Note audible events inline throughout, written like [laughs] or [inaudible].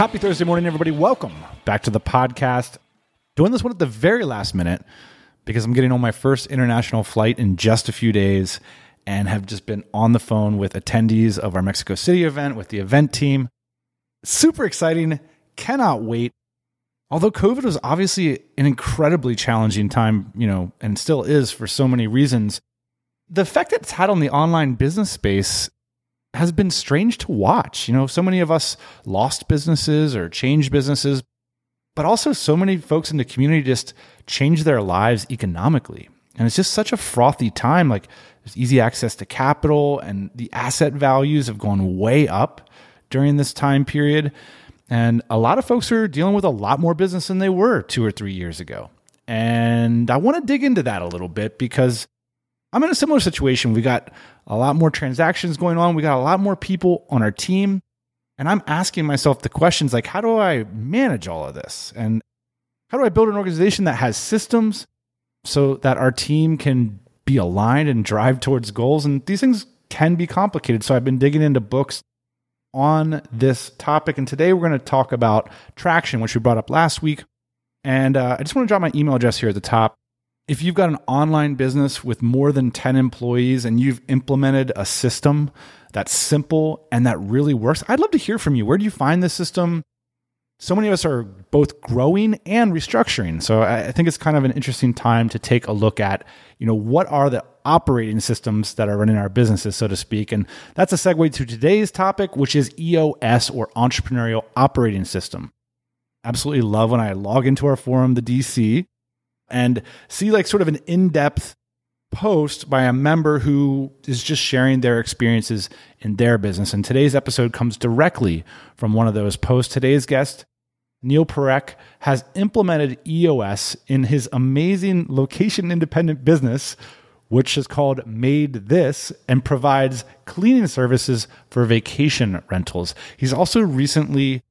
Happy Thursday morning, everybody. Welcome back to the podcast. Doing this one at the very last minute because I'm getting on my first international flight in just a few days and have just been on the phone with attendees of our Mexico City event with the event team. Super exciting. Cannot wait. Although COVID was obviously an incredibly challenging time, you know, and still is for so many reasons, the effect that it's had on the online business space has been strange to watch. You know, so many of us lost businesses or changed businesses, but also so many folks in the community just changed their lives economically. And it's just such a frothy time. Like there's easy access to capital and the asset values have gone way up during this time period. And a lot of folks are dealing with a lot more business than they were two or three years ago. And I want to dig into that a little bit because I'm in a similar situation. We got a lot more transactions going on. We got a lot more people on our team. And I'm asking myself the questions like, how do I manage all of this? And how do I build an organization that has systems so that our team can be aligned and drive towards goals? And these things can be complicated. So I've been digging into books on this topic. And today we're going to talk about traction, which we brought up last week. And uh, I just want to drop my email address here at the top if you've got an online business with more than 10 employees and you've implemented a system that's simple and that really works, I'd love to hear from you. Where do you find this system? So many of us are both growing and restructuring. So I think it's kind of an interesting time to take a look at, you know, what are the operating systems that are running our businesses, so to speak. And that's a segue to today's topic, which is EOS or Entrepreneurial Operating System. Absolutely love when I log into our forum, the DC, and see like sort of an in-depth post by a member who is just sharing their experiences in their business. And today's episode comes directly from one of those posts. Today's guest, Neil Parekh, has implemented EOS in his amazing location independent business, which is called MaidThis and provides cleaning services for vacation rentals. He's also recently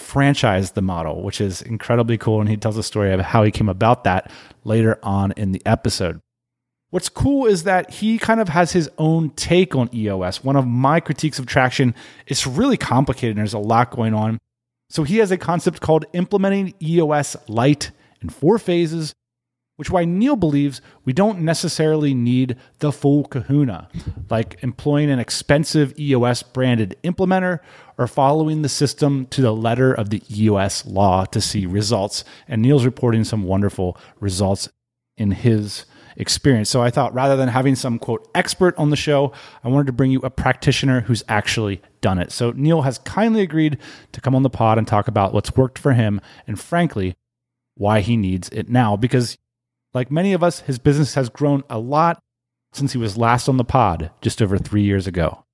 franchise the model, which is incredibly cool. And he tells a story of how he came about that later on in the episode. What's cool is that he kind of has his own take on EOS. One of my critiques of traction, it's really complicated and there's a lot going on. So he has a concept called implementing EOS light in four phases which why Neil believes we don't necessarily need the full kahuna, like employing an expensive EOS branded implementer or following the system to the letter of the EOS law to see results. And Neil's reporting some wonderful results in his experience. So I thought rather than having some quote expert on the show, I wanted to bring you a practitioner who's actually done it. So Neil has kindly agreed to come on the pod and talk about what's worked for him and frankly, why he needs it now because like many of us, his business has grown a lot since he was last on the pod just over three years ago.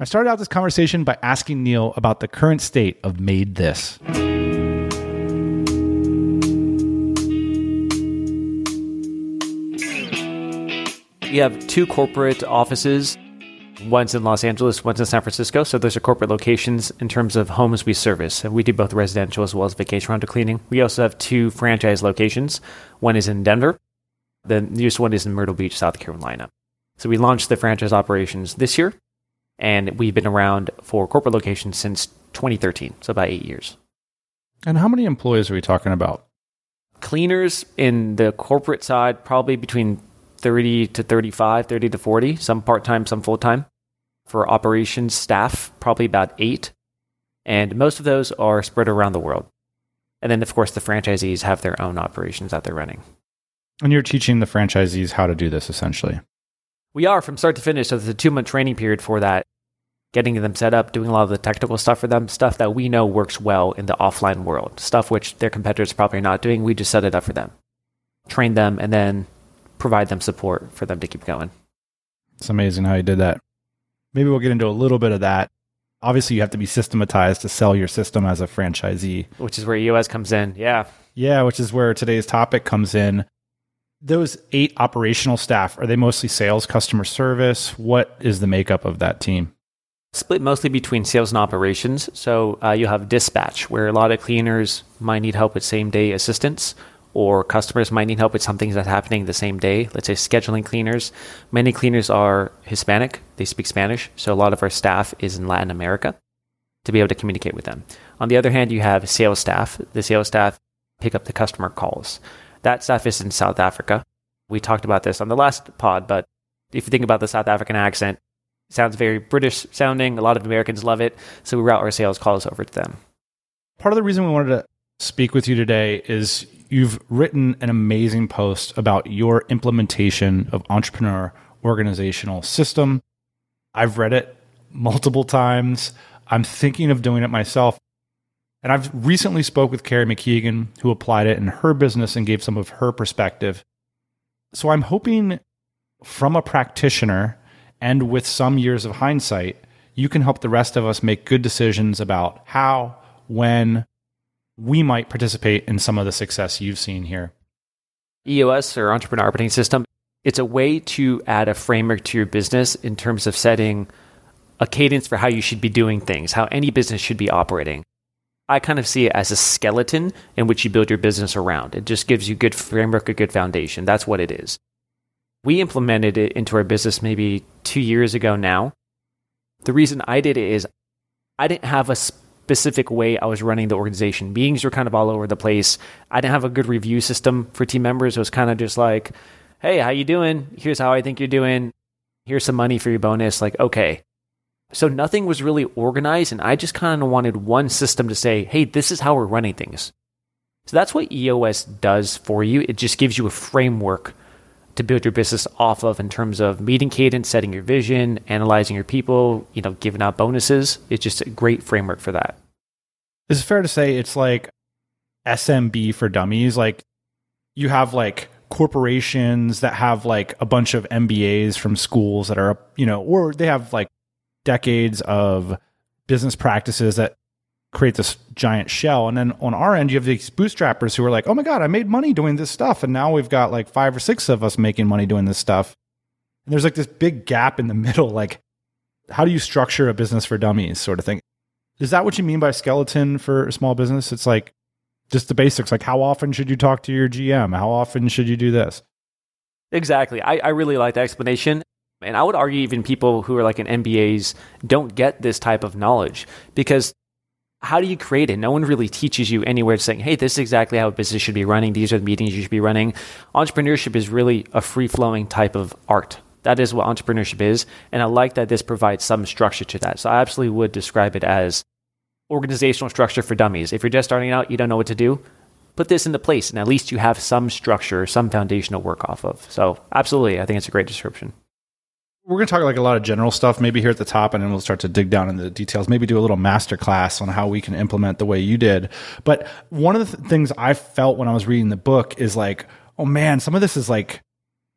I started out this conversation by asking Neil about the current state of MaidThis. We have two corporate offices One's in Los Angeles, one's in San Francisco. So those are corporate locations in terms of homes we service. And we do both residential as well as vacation rental cleaning. We also have two franchise locations. One is in Denver. The newest one is in Myrtle Beach, South Carolina. So we launched the franchise operations this year, and we've been around for corporate locations since 2013, so about eight years. And how many employees are we talking about? Cleaners in the corporate side, probably between 30 to 35, 30 to 40, some part time, some full time for operations staff, probably about eight. And most of those are spread around the world. And then, of course, the franchisees have their own operations that they're running. And you're teaching the franchisees how to do this essentially? We are from start to finish. So there's a two month training period for that, getting them set up, doing a lot of the technical stuff for them, stuff that we know works well in the offline world, stuff which their competitors probably are not doing. We just set it up for them, train them, and then provide them support for them to keep going. It's amazing how you did that maybe we'll get into a little bit of that. obviously you have to be systematized to sell your system as a franchisee. Which is where EOS comes in. Yeah. Yeah, which is where today's topic comes in. Those eight operational staff, are they mostly sales, customer service? What is the makeup of that team? Split mostly between sales and operations. So uh, you have dispatch, where a lot of cleaners might need help with same day assistance, or customers might need help with something that's happening the same day. Let's say scheduling cleaners. Many cleaners are Hispanic, they speak Spanish. So a lot of our staff is in Latin America to be able to communicate with them. On the other hand, you have sales staff. The sales staff pick up the customer calls. That stuff is in South Africa. We talked about this on the last pod, but if you think about the South African accent, sounds very British sounding. A lot of Americans love it. So we route our sales calls over to them. Part of the reason we wanted to speak with you today is you've written an amazing post about your implementation of entrepreneur organizational system. I've read it multiple times. I'm thinking of doing it myself. And I've recently spoke with Carrie McKeegan, who applied it in her business and gave some of her perspective. So I'm hoping from a practitioner and with some years of hindsight, you can help the rest of us make good decisions about how, when we might participate in some of the success you've seen here. EOS or Entrepreneur Operating System, it's a way to add a framework to your business in terms of setting a cadence for how you should be doing things, how any business should be operating. I kind of see it as a skeleton in which you build your business around. It just gives you good framework, a good foundation. That's what it is. We implemented it into our business maybe two years ago now. The reason I did it is I didn't have a specific way I was running the organization. Meetings were kind of all over the place. I didn't have a good review system for team members. It was kind of just like, "Hey, how you doing? Here's how I think you're doing. Here's some money for your bonus." Like, okay, so nothing was really organized, and I just kind of wanted one system to say, hey, this is how we're running things. So that's what EOS does for you. It just gives you a framework to build your business off of in terms of meeting cadence, setting your vision, analyzing your people, you know, giving out bonuses. It's just a great framework for that. Is it fair to say it's like SMB for dummies? Like you have like corporations that have like a bunch of MBAs from schools that are, you know, or they have like decades of business practices that create this giant shell. And then on our end, you have these bootstrappers who are like, oh my God, I made money doing this stuff. And now we've got like five or six of us making money doing this stuff. And there's like this big gap in the [laughs] middle. Like, how do you structure a business for dummies sort of thing? Is that what you mean by skeleton for a small business? It's like just the basics. Like, how often should you talk to your GM? How often should you do this? Exactly. I, I really like the explanation. And I would argue even people who are like in MBAs don't get this type of knowledge because how do you create it? No one really teaches you anywhere saying, hey, this is exactly how a business should be running. These are the meetings you should be running. Entrepreneurship is really a free flowing type of art. That is what entrepreneurship is. And I like that this provides some structure to that. So I absolutely would describe it as organizational structure for dummies. If you're just starting out, you don't know what to do, put this into place and at least you have some structure, some foundational work off of. So absolutely, I think it's a great description. We're going to talk like a lot of general stuff, maybe here at the top, and then we'll start to dig down into the details. Maybe do a little master class on how we can implement the way you did. But one of the th- things I felt when I was reading the book is like, oh man, some of this is like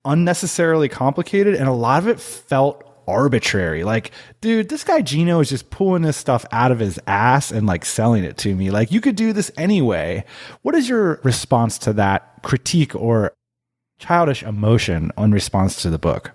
unnecessarily complicated, and a lot of it felt arbitrary. Like, dude, this guy Gino is just pulling this stuff out of his ass and like selling it to me. Like, you could do this anyway. What is your response to that critique or childish emotion in response to the book?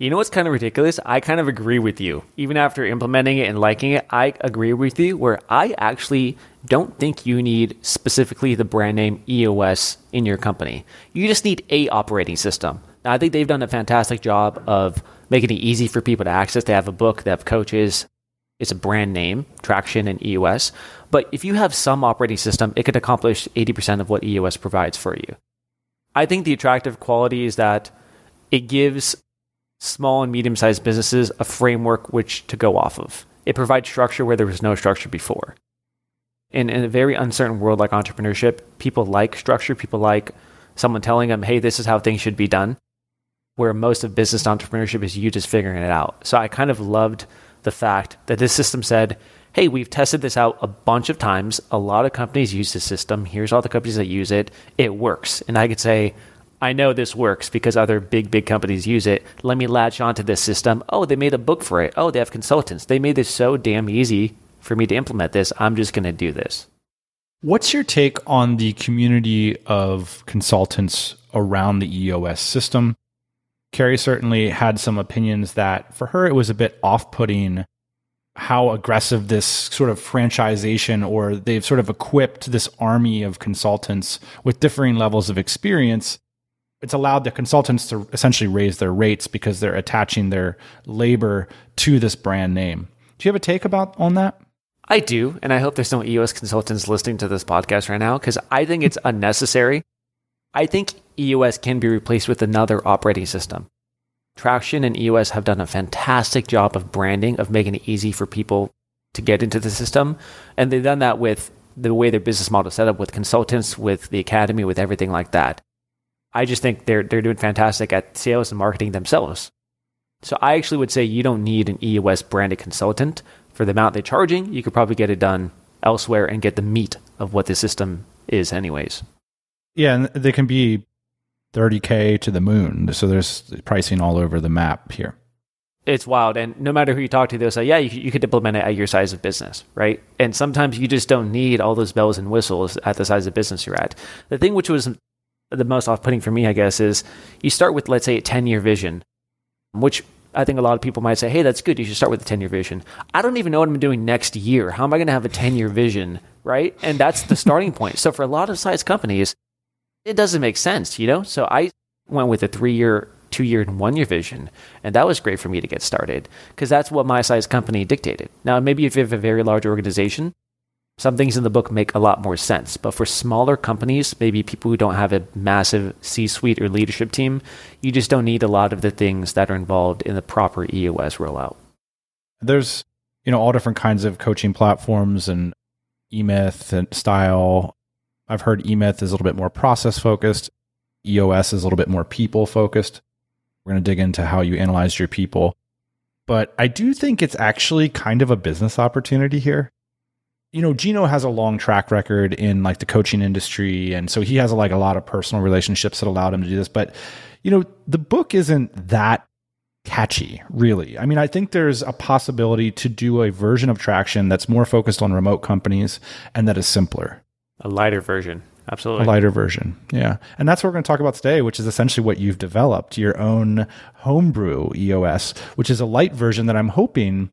You know what's kind of ridiculous? I kind of agree with you. Even after implementing it and liking it, I agree with you where I actually don't think you need specifically the brand name EOS in your company. You just need a operating system. Now, I think they've done a fantastic job of making it easy for people to access. They have a book, they have coaches. It's a brand name, Traction and EOS. But if you have some operating system, it could accomplish 80% of what EOS provides for you. I think the attractive quality is that it gives small and medium sized businesses a framework which to go off of. It provides structure where there was no structure before. In, in a very uncertain world like entrepreneurship, people like structure. People like someone telling them, hey, this is how things should be done. Where most of business entrepreneurship is you just figuring it out. So I kind of loved the fact that this system said, hey, we've tested this out a bunch of times. A lot of companies use this system. Here's all the companies that use it. It works. And I could say, I know this works because other big, big companies use it. Let me latch onto this system. Oh, they made a book for it. Oh, they have consultants. They made this so damn easy for me to implement this. I'm just going to do this. What's your take on the community of consultants around the EOS system? Carrie certainly had some opinions that for her it was a bit off putting how aggressive this sort of franchisation or they've sort of equipped this army of consultants with differing levels of experience. It's allowed the consultants to essentially raise their rates because they're attaching their labor to this brand name. Do you have a take about on that? I do, and I hope there's no EOS consultants listening to this podcast right now because I think it's unnecessary. I think EOS can be replaced with another operating system. Traction and EOS have done a fantastic job of branding, of making it easy for people to get into the system. And they've done that with the way their business model is set up with consultants, with the academy, with everything like that. I just think they're, they're doing fantastic at sales and marketing themselves. So I actually would say you don't need an EOS branded consultant for the amount they're charging, you could probably get it done elsewhere and get the meat of what the system is, anyways. Yeah, and they can be 30K to the moon. So there's pricing all over the map here. It's wild. And no matter who you talk to, they'll say, yeah, you, you could implement it at your size of business, right? And sometimes you just don't need all those bells and whistles at the size of business you're at. The thing which was the most off putting for me, I guess, is you start with, let's say, a 10 year vision, which I think a lot of people might say, hey, that's good. You should start with a 10 year vision. I don't even know what I'm doing next year. How am I going to have a 10 year vision? Right. And that's the starting point. So for a lot of size companies, it doesn't make sense, you know? So I went with a three year, two year, and one year vision. And that was great for me to get started because that's what my size company dictated. Now, maybe if you have a very large organization, some things in the book make a lot more sense. But for smaller companies, maybe people who don't have a massive C suite or leadership team, you just don't need a lot of the things that are involved in the proper EOS rollout. There's, you know, all different kinds of coaching platforms and eMyth and style. I've heard eMyth is a little bit more process focused. EOS is a little bit more people focused. We're going to dig into how you analyze your people. But I do think it's actually kind of a business opportunity here you know, Gino has a long track record in like the coaching industry. And so he has like a lot of personal relationships that allowed him to do this. But, you know, the book isn't that catchy, really. I mean, I think there's a possibility to do a version of Traction that's more focused on remote companies and that is simpler. A lighter version. Absolutely. A lighter version. Yeah. And that's what we're going to talk about today, which is essentially what you've developed your own homebrew EOS, which is a light version that I'm hoping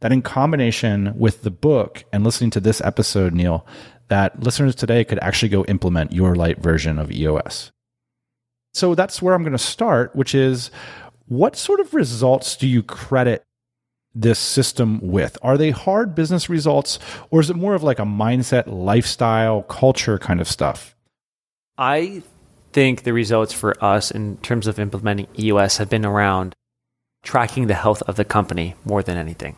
that in combination with the book and listening to this episode, Neil, that listeners today could actually go implement your light version of EOS. So that's where I'm going to start, which is what sort of results do you credit this system with? Are they hard business results or is it more of like a mindset, lifestyle, culture kind of stuff? I think the results for us in terms of implementing EOS have been around tracking the health of the company more than anything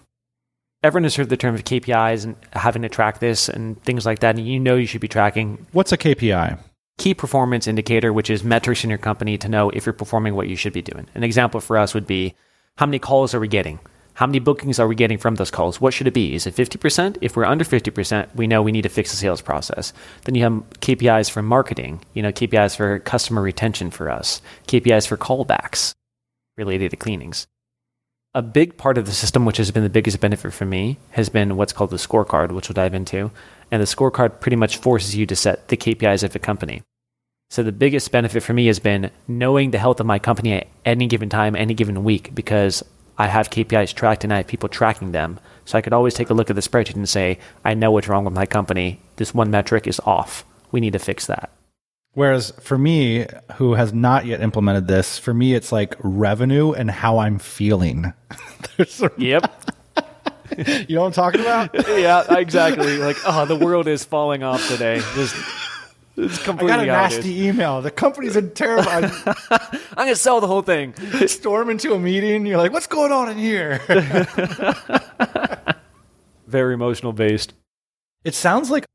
everyone has heard the term of KPIs and having to track this and things like that. And you know you should be tracking. What's a KPI? Key performance indicator, which is metrics in your company to know if you're performing what you should be doing. An example for us would be how many calls are we getting? How many bookings are we getting from those calls? What should it be? Is it 50%? If we're under 50%, we know we need to fix the sales process. Then you have KPIs for marketing, you know, KPIs for customer retention for us, KPIs for callbacks related to cleanings a big part of the system, which has been the biggest benefit for me, has been what's called the scorecard, which we'll dive into. And the scorecard pretty much forces you to set the KPIs of the company. So the biggest benefit for me has been knowing the health of my company at any given time, any given week, because I have KPIs tracked and I have people tracking them. So I could always take a look at the spreadsheet and say, I know what's wrong with my company. This one metric is off. We need to fix that. Whereas for me, who has not yet implemented this, for me, it's like revenue and how I'm feeling. [laughs] [laughs] yep. you know what I'm talking about? [laughs] yeah, exactly. Like, oh, the world is falling off today. Just, it's completely. I got a nasty email. The company's in terrible. I'm gonna sell the whole thing. Storm into a meeting. You're like, what's going on in here? Very emotional based. It sounds like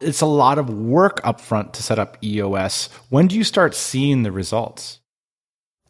it's a lot of work upfront to set up EOS. When do you start seeing the results?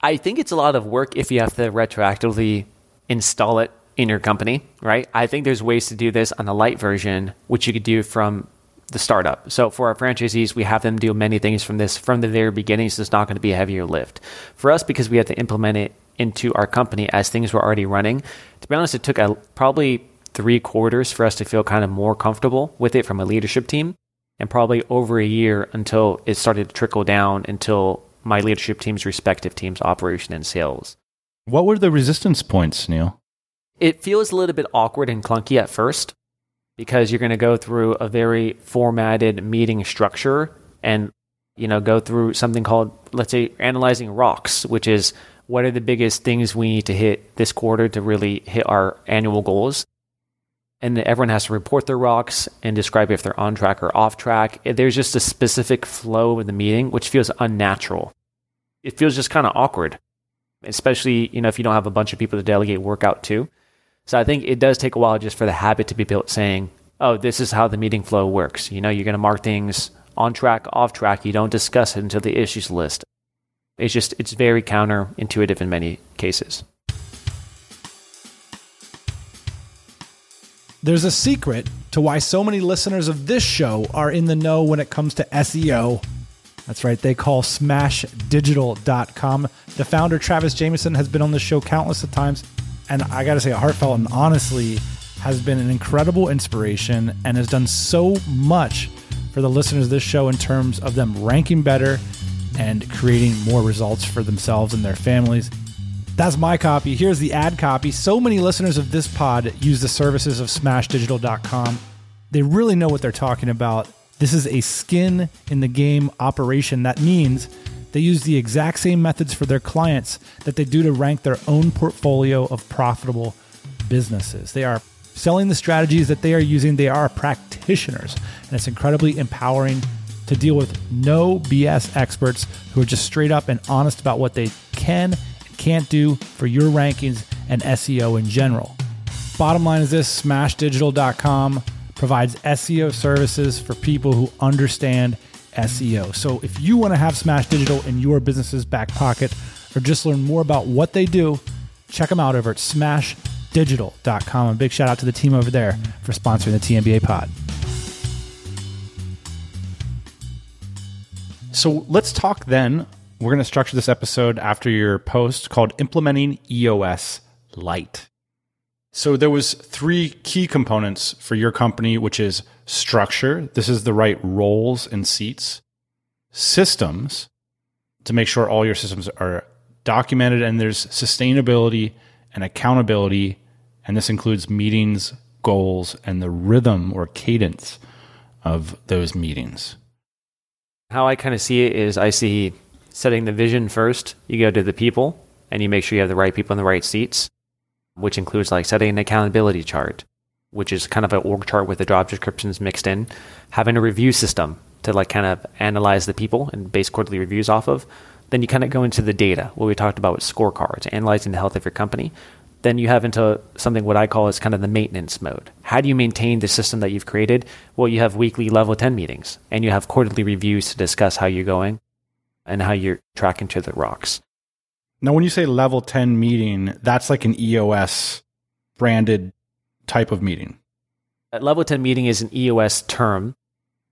I think it's a lot of work if you have to retroactively install it in your company, right? I think there's ways to do this on the light version, which you could do from the startup. So for our franchisees, we have them do many things from this from the very beginning. So it's not going to be a heavier lift. For us, because we have to implement it into our company as things were already running, to be honest, it took a, probably three quarters for us to feel kind of more comfortable with it from a leadership team, and probably over a year until it started to trickle down until my leadership team's respective teams, operation and sales. What were the resistance points, Neil? It feels a little bit awkward and clunky at first because you're going to go through a very formatted meeting structure and you know go through something called let's say analyzing rocks which is what are the biggest things we need to hit this quarter to really hit our annual goals and everyone has to report their rocks and describe if they're on track or off track there's just a specific flow of the meeting which feels unnatural it feels just kind of awkward especially you know if you don't have a bunch of people to delegate work out to so I think it does take a while just for the habit to be built saying, oh, this is how the meeting flow works. You know, you're going to mark things on track, off track. You don't discuss it until the issues list. It's just, it's very counterintuitive in many cases. There's a secret to why so many listeners of this show are in the know when it comes to SEO. That's right, they call smashdigital.com. The founder, Travis Jamison, has been on the show countless of times and I got to say, Heartfelt and honestly has been an incredible inspiration and has done so much for the listeners of this show in terms of them ranking better and creating more results for themselves and their families. That's my copy. Here's the ad copy. So many listeners of this pod use the services of smashdigital.com. They really know what they're talking about. This is a skin in the game operation. That means they use the exact same methods for their clients that they do to rank their own portfolio of profitable businesses. They are selling the strategies that they are using. They are practitioners, and it's incredibly empowering to deal with no BS experts who are just straight up and honest about what they can can't do for your rankings and SEO in general. Bottom line is this smashdigital.com provides SEO services for people who understand SEO. So if you want to have Smash Digital in your business's back pocket or just learn more about what they do, check them out over at smashdigital.com. A big shout out to the team over there for sponsoring the TMBA pod. So let's talk then. We're going to structure this episode after your post called Implementing EOS Light. So there was three key components for your company, which is structure. This is the right roles and seats. Systems to make sure all your systems are documented and there's sustainability and accountability. And this includes meetings, goals, and the rhythm or cadence of those meetings. How I kind of see it is I see setting the vision first. You go to the people and you make sure you have the right people in the right seats, which includes like setting an accountability chart, which is kind of an org chart with the job descriptions mixed in, having a review system to like kind of analyze the people and base quarterly reviews off of. Then you kind of go into the data, what we talked about with scorecards, analyzing the health of your company. Then you have into something what I call is kind of the maintenance mode. How do you maintain the system that you've created? Well, you have weekly level 10 meetings and you have quarterly reviews to discuss how you're going and how you're tracking to the rocks. Now, when you say level 10 meeting, that's like an EOS branded type of meeting? A level 10 meeting is an EOS term,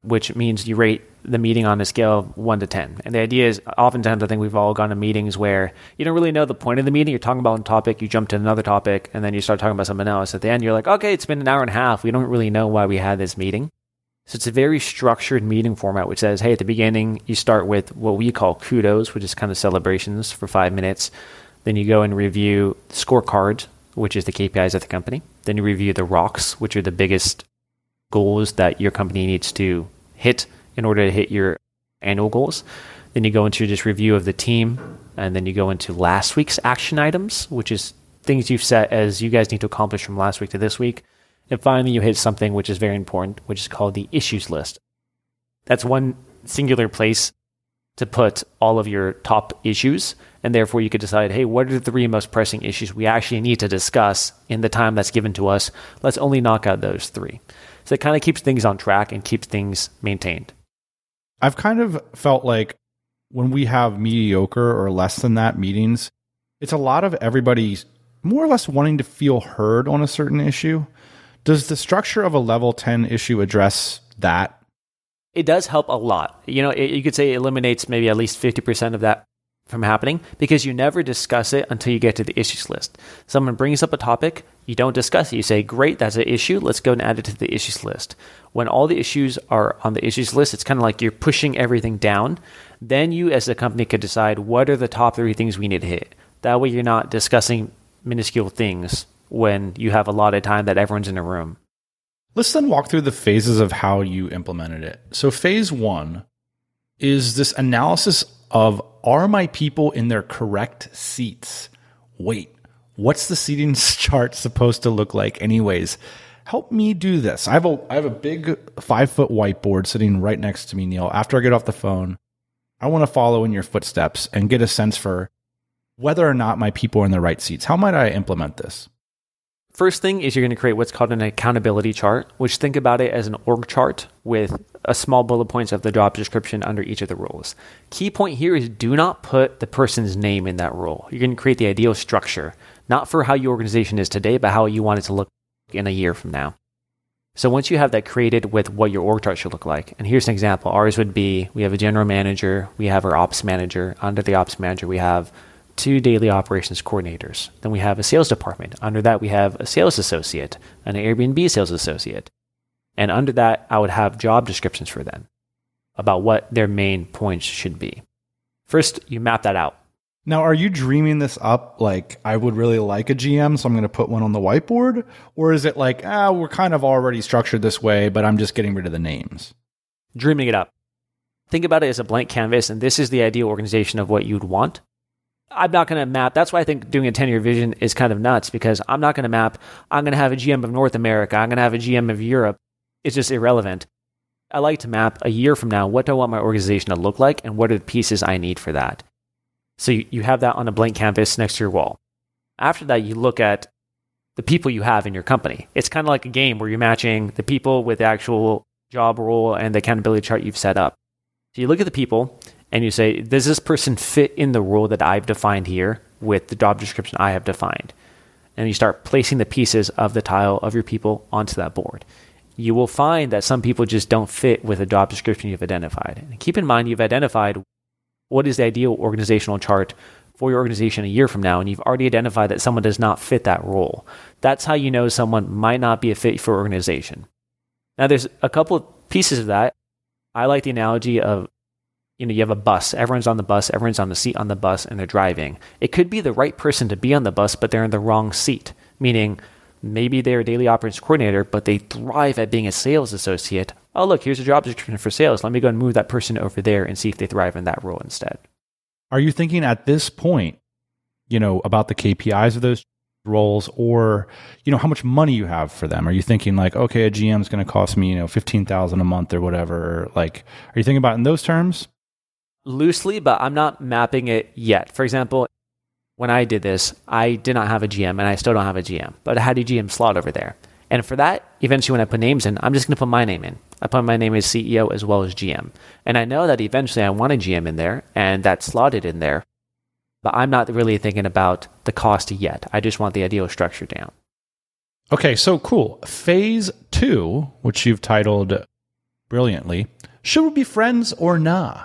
which means you rate the meeting on a scale of 1 to 10. And the idea is oftentimes I think we've all gone to meetings where you don't really know the point of the meeting. You're talking about a topic, you jump to another topic, and then you start talking about something else. At the end, you're like, okay, it's been an hour and a half. We don't really know why we had this meeting. So it's a very structured meeting format, which says, hey, at the beginning, you start with what we call kudos, which is kind of celebrations for five minutes. Then you go and review scorecards, which is the KPIs of the company. Then you review the rocks, which are the biggest goals that your company needs to hit in order to hit your annual goals. Then you go into just review of the team, and then you go into last week's action items, which is things you've set as you guys need to accomplish from last week to this week. And finally, you hit something which is very important, which is called the issues list. That's one singular place to put all of your top issues. And therefore, you could decide, hey, what are the three most pressing issues we actually need to discuss in the time that's given to us? Let's only knock out those three. So it kind of keeps things on track and keeps things maintained. I've kind of felt like when we have mediocre or less than that meetings, it's a lot of everybody more or less wanting to feel heard on a certain issue. Does the structure of a level 10 issue address that? it does help a lot. You know, it, you could say it eliminates maybe at least 50% of that from happening because you never discuss it until you get to the issues list. Someone brings up a topic, you don't discuss it. You say, Great, that's an issue. Let's go and add it to the issues list. When all the issues are on the issues list, it's kind of like you're pushing everything down. Then you, as a company, could decide what are the top three things we need to hit. That way, you're not discussing minuscule things when you have a lot of time that everyone's in a room. Let's then walk through the phases of how you implemented it. So, phase one is this analysis of are my people in their correct seats? Wait, what's the seating [laughs] chart supposed to look like, anyways? Help me do this. I have a I have a big five foot whiteboard sitting right next to me, Neil. After I get off the phone, I want to follow in your footsteps and get a sense for whether or not my people are in the right seats. How might I implement this? First thing is you're going to create what's called an accountability chart, which think about it as an org chart with a small bullet points of the job description under each of the roles. Key point here is do not put the person's name in that role. You're going to create the ideal structure, not for how your organization is today, but how you want it to look in a year from now. So once you have that created with what your org chart should look like, and here's an example. Ours would be we have a general manager, we have our ops manager. Under the ops manager, we have two daily operations coordinators. Then we have a sales department. Under that, we have a sales associate, an Airbnb sales associate. And under that, I would have job descriptions for them about what their main points should be. First, you map that out. Now, are you dreaming this up like I would really like a GM, so I'm going to put one on the whiteboard? Or is it like, ah, we're kind of already structured this way, but I'm just getting rid of the names? Dreaming it up. Think about it as a blank canvas, and this is the ideal organization of what you'd want. I'm not going to map. That's why I think doing a 10 year vision is kind of nuts because I'm not going to map. I'm going to have a GM of North America. I'm going to have a GM of Europe. It's just irrelevant. I like to map a year from now what do I want my organization to look like and what are the pieces I need for that. So you, you have that on a blank canvas next to your wall. After that, you look at the people you have in your company. It's kind of like a game where you're matching the people with the actual job role and the accountability chart you've set up. So you look at the people and you say, does this person fit in the role that I've defined here with the job description I have defined? And you start placing the pieces of the tile of your people onto that board. You will find that some people just don't fit with the job description you've identified. And keep in mind, you've identified what is the ideal organizational chart for your organization a year from now, and you've already identified that someone does not fit that role. That's how you know someone might not be a fit for organization. Now, there's a couple of pieces of that. I like the analogy of you know, you have a bus. Everyone's on the bus. Everyone's on the seat on the bus, and they're driving. It could be the right person to be on the bus, but they're in the wrong seat. Meaning, maybe they're a daily operations coordinator, but they thrive at being a sales associate. Oh, look, here's a job description for sales. Let me go and move that person over there and see if they thrive in that role instead. Are you thinking at this point, you know, about the KPIs of those roles or you know how much money you have for them are you thinking like okay a gm is going to cost me you know 15000 a month or whatever like are you thinking about in those terms loosely, but I'm not mapping it yet. For example, when I did this, I did not have a GM and I still don't have a GM, but I had a GM slot over there. And for that, eventually when I put names in, I'm just going to put my name in. I put my name as CEO as well as GM. And I know that eventually I want a GM in there and that's slotted in there, but I'm not really thinking about the cost yet. I just want the ideal structure down. Okay, so cool. Phase two, which you've titled brilliantly, should we be friends or nah?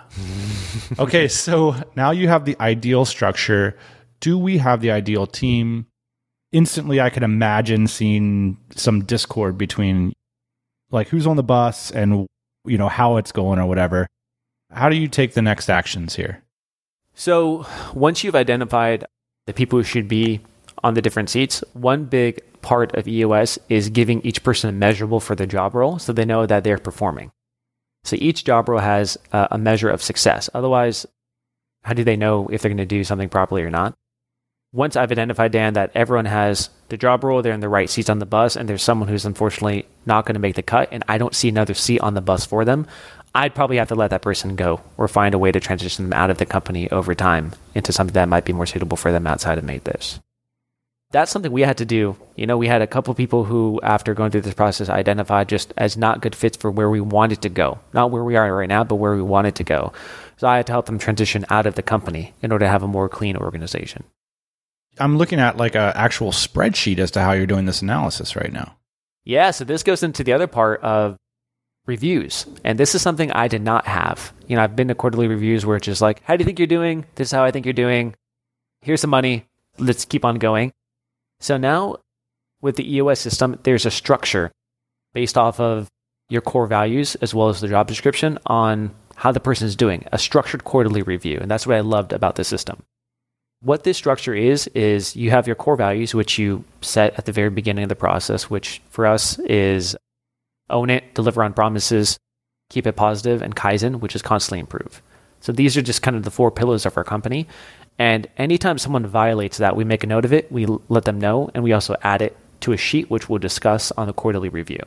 [laughs] okay, so now you have the ideal structure. Do we have the ideal team? Instantly, I can imagine seeing some discord between like who's on the bus and you know how it's going or whatever. How do you take the next actions here? So, once you've identified the people who should be on the different seats, one big part of EOS is giving each person a measurable for the job role so they know that they're performing. So each job role has a, a measure of success. Otherwise, how do they know if they're going to do something properly or not? Once I've identified, Dan, that everyone has the job role, they're in the right seats on the bus, and there's someone who's unfortunately not going to make the cut, and I don't see another seat on the bus for them, I'd probably have to let that person go or find a way to transition them out of the company over time into something that might be more suitable for them outside of MaidThis that's something we had to do. You know, we had a couple people who, after going through this process, identified just as not good fits for where we wanted to go. Not where we are right now, but where we wanted to go. So I had to help them transition out of the company in order to have a more clean organization. I'm looking at like an actual spreadsheet as to how you're doing this analysis right now. Yeah, so this goes into the other part of reviews. And this is something I did not have. You know, I've been to quarterly reviews where it's just like, how do you think you're doing? This is how I think you're doing. Here's some money. Let's keep on going. So now with the EOS system, there's a structure based off of your core values as well as the job description on how the person is doing, a structured quarterly review. And that's what I loved about the system. What this structure is, is you have your core values, which you set at the very beginning of the process, which for us is own it, deliver on promises, keep it positive, and Kaizen, which is constantly improve. So these are just kind of the four pillars of our company. And anytime someone violates that, we make a note of it, we let them know, and we also add it to a sheet, which we'll discuss on the quarterly review.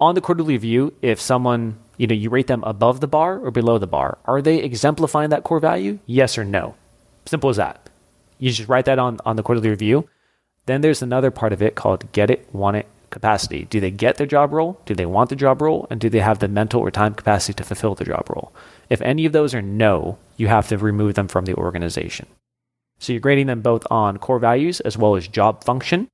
On the quarterly review, if someone, you know, you rate them above the bar or below the bar, are they exemplifying that core value? Yes or no? Simple as that. You just write that on, on the quarterly review. Then there's another part of it called get it, want it, capacity. Do they get their job role? Do they want the job role? And do they have the mental or time capacity to fulfill the job role? If any of those are no, you have to remove them from the organization. So you're grading them both on core values as well as job function.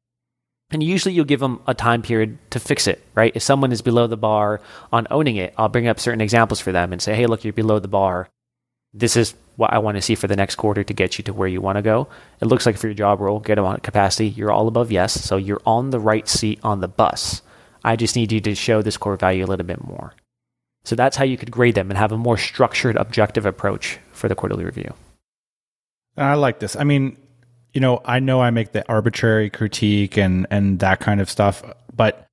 And usually you'll give them a time period to fix it, right? If someone is below the bar on owning it, I'll bring up certain examples for them and say, hey, look, you're below the bar. This is what I want to see for the next quarter to get you to where you want to go. It looks like for your job role, get on capacity, you're all above yes. So you're on the right seat on the bus. I just need you to show this core value a little bit more. So that's how you could grade them and have a more structured, objective approach for the quarterly review. I like this. I mean, you know, I know I make the arbitrary critique and and that kind of stuff, but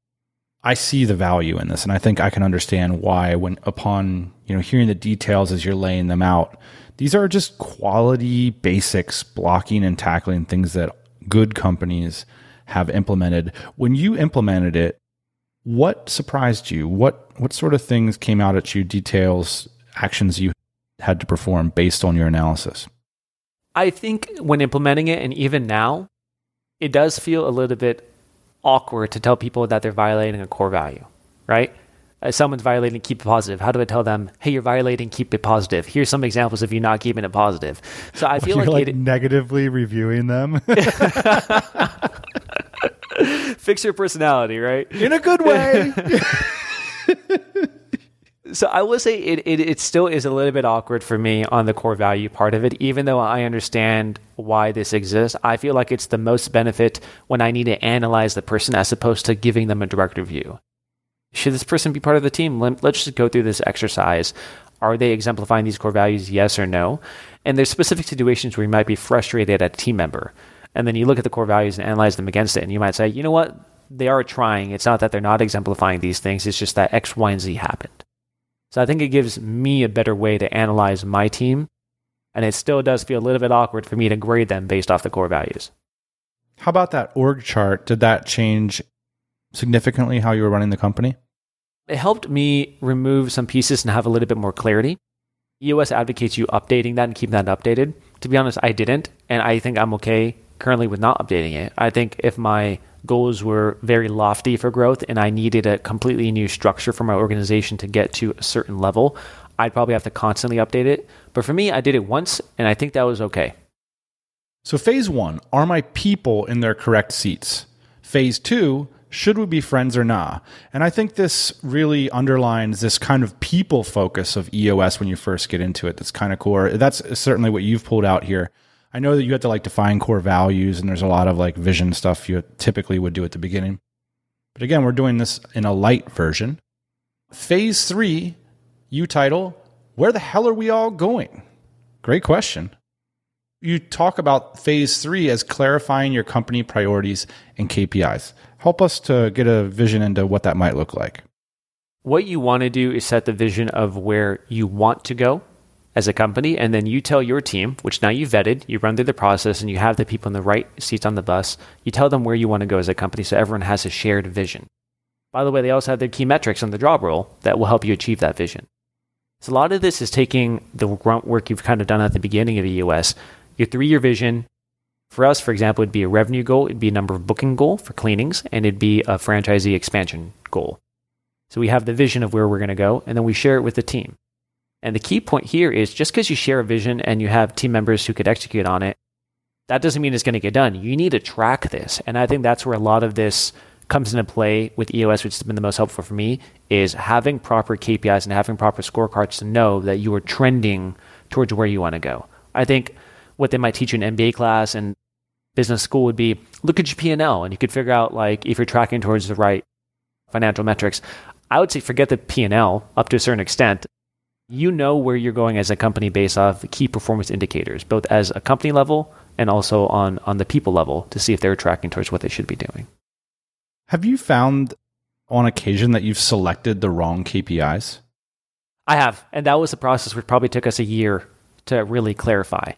I see the value in this, and I think I can understand why. When upon you know hearing the details as you're laying them out, these are just quality basics, blocking and tackling things that good companies have implemented. When you implemented it, what surprised you? What what sort of things came out at you? Details, actions you had to perform based on your analysis. I think when implementing it, and even now, it does feel a little bit awkward to tell people that they're violating a core value, right? If someone's violating keep it positive. How do I tell them, hey, you're violating keep it positive? Here's some examples of you not keeping it positive. So I [laughs] feel You're like, like it, negatively reviewing them [laughs] fix your personality, right? in a good way. [laughs] So I will say it, it it still is a little bit awkward for me on the core value part of it, even though I understand why this exists. I feel like it's the most benefit when I need to analyze the person as opposed to giving them a direct review. Should this person be part of the team? Let, let's just go through this exercise. Are they exemplifying these core values? Yes or no? And there's specific situations where you might be frustrated at a team member. And then you look at the core values and analyze them against it. And you might say, you know what? They are trying. It's not that they're not exemplifying these things. It's just that X, Y, and Z happened. So I think it gives me a better way to analyze my team. And it still does feel a little bit awkward for me to grade them based off the core values. How about that org chart? Did that change significantly how you were running the company? It helped me remove some pieces and have a little bit more clarity. EOS advocates you updating that and keeping that updated. To be honest, I didn't. And I think I'm okay currently with not updating it. I think if my goals were very lofty for growth and I needed a completely new structure for my organization to get to a certain level, I'd probably have to constantly update it. But for me, I did it once and I think that was okay. So, phase one are my people in their correct seats? Phase two, should we be friends or nah? And I think this really underlines this kind of people focus of EOS when you first get into it. That's kind of core. That's certainly what you've pulled out here. I know that you have to like define core values, and there's a lot of like vision stuff you typically would do at the beginning. But again, we're doing this in a light version. Phase three, you title, Where the hell are we all going? Great question. You talk about phase three as clarifying your company priorities and KPIs. Help us to get a vision into what that might look like. What you want to do is set the vision of where you want to go as a company, and then you tell your team, which now you've vetted, you run through the process, and you have the people in the right seats on the bus. You tell them where you want to go as a company so everyone has a shared vision. By the way, they also have their key metrics on the job role that will help you achieve that vision. So a lot of this is taking the grunt work you've kind of done at the beginning of the EOS, your three year vision. For us, for example, it'd be a revenue goal, it'd be a number of booking goal for cleanings, and it'd be a franchisee expansion goal. So we have the vision of where we're going to go, and then we share it with the team. And the key point here is just because you share a vision and you have team members who could execute on it, that doesn't mean it's going to get done. You need to track this. And I think that's where a lot of this comes into play with EOS, which has been the most helpful for me, is having proper KPIs and having proper scorecards to know that you are trending towards where you want to go. I think what they might teach you in MBA class and business school would be look at your P&L and you could figure out like if you're tracking towards the right financial metrics. I would say forget the P&L up to a certain extent. You know where you're going as a company based off key performance indicators, both as a company level and also on on the people level to see if they're tracking towards what they should be doing. Have you found on occasion that you've selected the wrong KPIs? I have, and that was a process which probably took us a year to really clarify.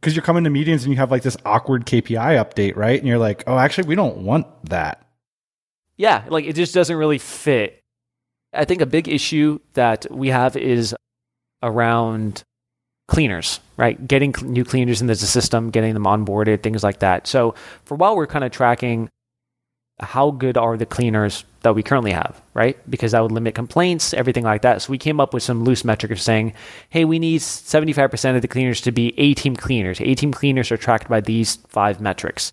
Because you're coming to meetings and you have like this awkward KPI update, right? And you're like, oh, actually, we don't want that. Yeah, like it just doesn't really fit. I think a big issue that we have is around cleaners, right? Getting new cleaners into the system, getting them onboarded, things like that. So for a while, we're kind of tracking how good are the cleaners that we currently have, right? Because that would limit complaints, everything like that. So we came up with some loose metric of saying, hey, we need 75% of the cleaners to be A team cleaners. A team cleaners are tracked by these five metrics.